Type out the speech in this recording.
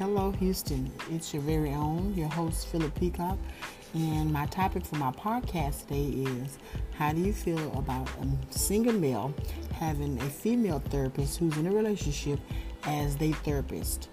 Hello, Houston. It's your very own, your host, Philip Peacock. And my topic for my podcast today is How do you feel about a single male having a female therapist who's in a relationship as their therapist?